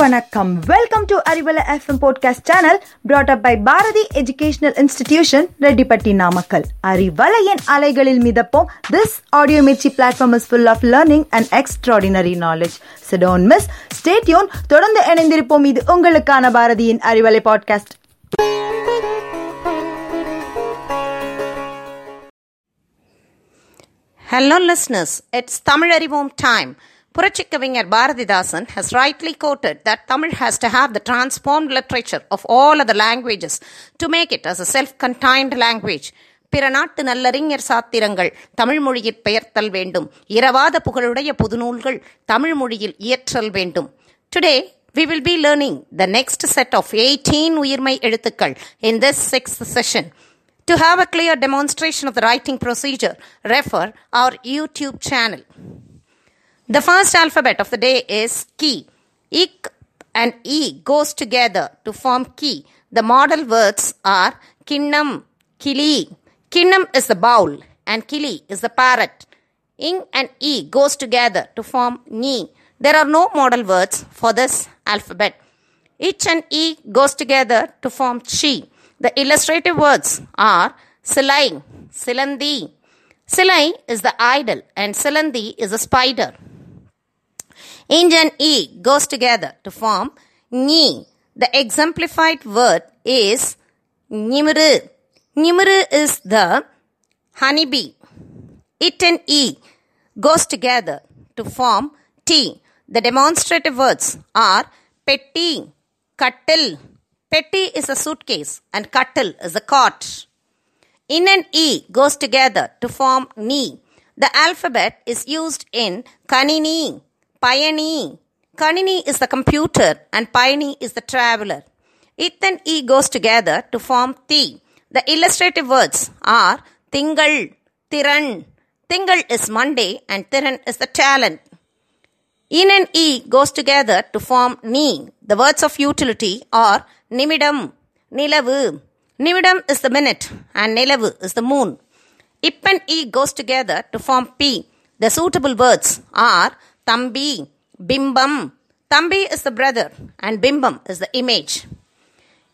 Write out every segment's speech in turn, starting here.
வணக்கம் welcome to Arivalai FM podcast channel brought up by Bharathi educational institution Rettipatti Namakkal அறிவலையின் அலைகளில் மிதப்போம் this audio Mirchi platform is full of learning and extraordinary knowledge சிடோன் miss stay tuned தொடர்ந்து இணைந்திருப்போம் இது உங்களுக்கான பாரதியின் Arivalai podcast Hello, listeners. It's Tamil Arivom time. Purachikkavingar Bharatidasan has rightly quoted that Tamil has to have the transformed literature of all other languages to make it as a self-contained language. பிற நாட்டு நல்லறிஞர் சாத்திரங்கள் தமிழ் மொழியில் பெயர்த்தல் வேண்டும் இரவாத புகழுடைய புதுநூல்கள் தமிழ் மொழியில் இயற்றல் வேண்டும் today we will be learning the next set of 18 உயிர்மை எழுத்துக்கள் in this sixth session. To have a clear demonstration of the writing procedure, refer our YouTube channel. The first alphabet of the day is ki. Ik and e goes together to form ki. The model words are kinnam, kili. Kinnam is the bowl and kili is the parrot. Ing and e goes together to form ni. There are no model words for this alphabet. Ich and e goes together to form chi. The illustrative words are silai, silandi. Silai is the idol and silandi is a spider. Inj and E goes together to form Ni. The exemplified word is Nimru. Nimru is the honeybee. It and E goes together to form T. The demonstrative words are petti, cuttle. Petti is a suitcase and cuttle is a cot. In and E goes together to form Ni. The alphabet is used in Kanini, Payani. Kanini is the computer and Payani is the traveler. It and E goes together to form Ti. The illustrative words are Tingal, Tiran. Tingal is Monday and Tiran is the talent. In and E goes together to form Ni. The words of utility are Nimidam, Nilavu. Nimidam is the minute and Nilavu is the moon. Ip and E goes together to form P. The suitable words are Tambi, Bimbam. Tambi is the brother and Bimbam is the image.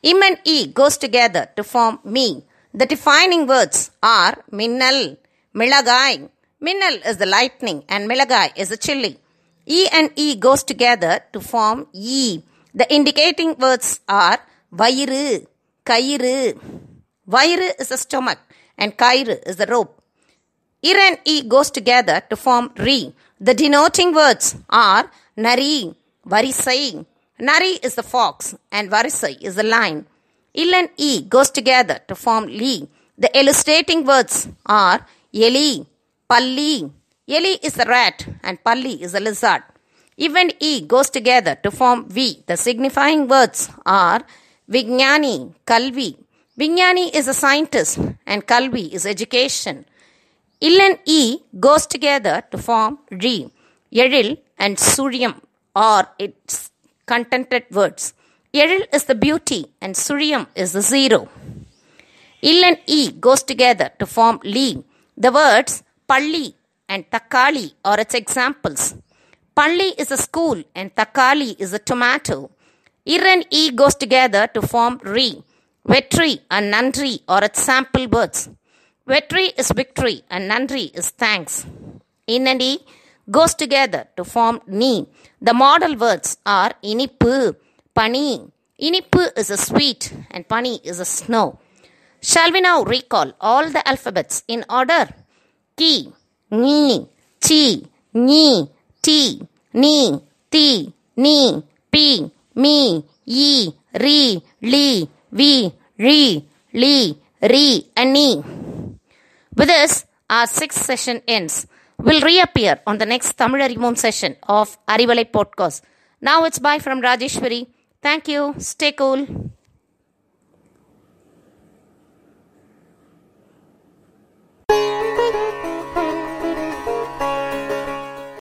Im and E goes together to form me. The defining words are Minnal, Milagai. Minnal is the lightning and Milagai is the chili. E and E goes together to form E. The indicating words are Vairu, Kairu. Vairu is the stomach and Kairu is the rope. Ir and E goes together to form Re. The denoting words are Nari, Varisai. Nari is the fox and Varisai is the lion. Il and E goes together to form Li. The illustrating words are Eli, Palli. Eli is the rat and Palli is the lizard. If and E goes together to form V. The signifying words are Vignani, Kalvi. Vignani is a scientist and Kalvi is education. Il and E goes together to form Re. Yeril and Suryam are its contented words. Yeril is the beauty and Suryam is the zero. Il and E goes together to form Li. The words Palli and Takali are its examples. Palli is a school and Takali is a tomato. Ir and E goes together to form Re. Vetri and Nandri are its sample words. Vetri is victory and Nandri is thanks. In and E goes together to form Ni. The model words are Inipu, Pani. Inipu is a sweet and Pani is a snow. Shall we now recall all the alphabets in order? Ki, Ni, Chi, Ni, Ti, Ni, Ti, Ni, Pi, Mi, Yi, Ri, Li, Vi, Ri, Li, Ri, and Ni. With this, our sixth session ends. We'll reappear on the next Tamil Arivom session of Arivalai podcast. Now it's bye from Rajeshwari. Thank you. Stay cool.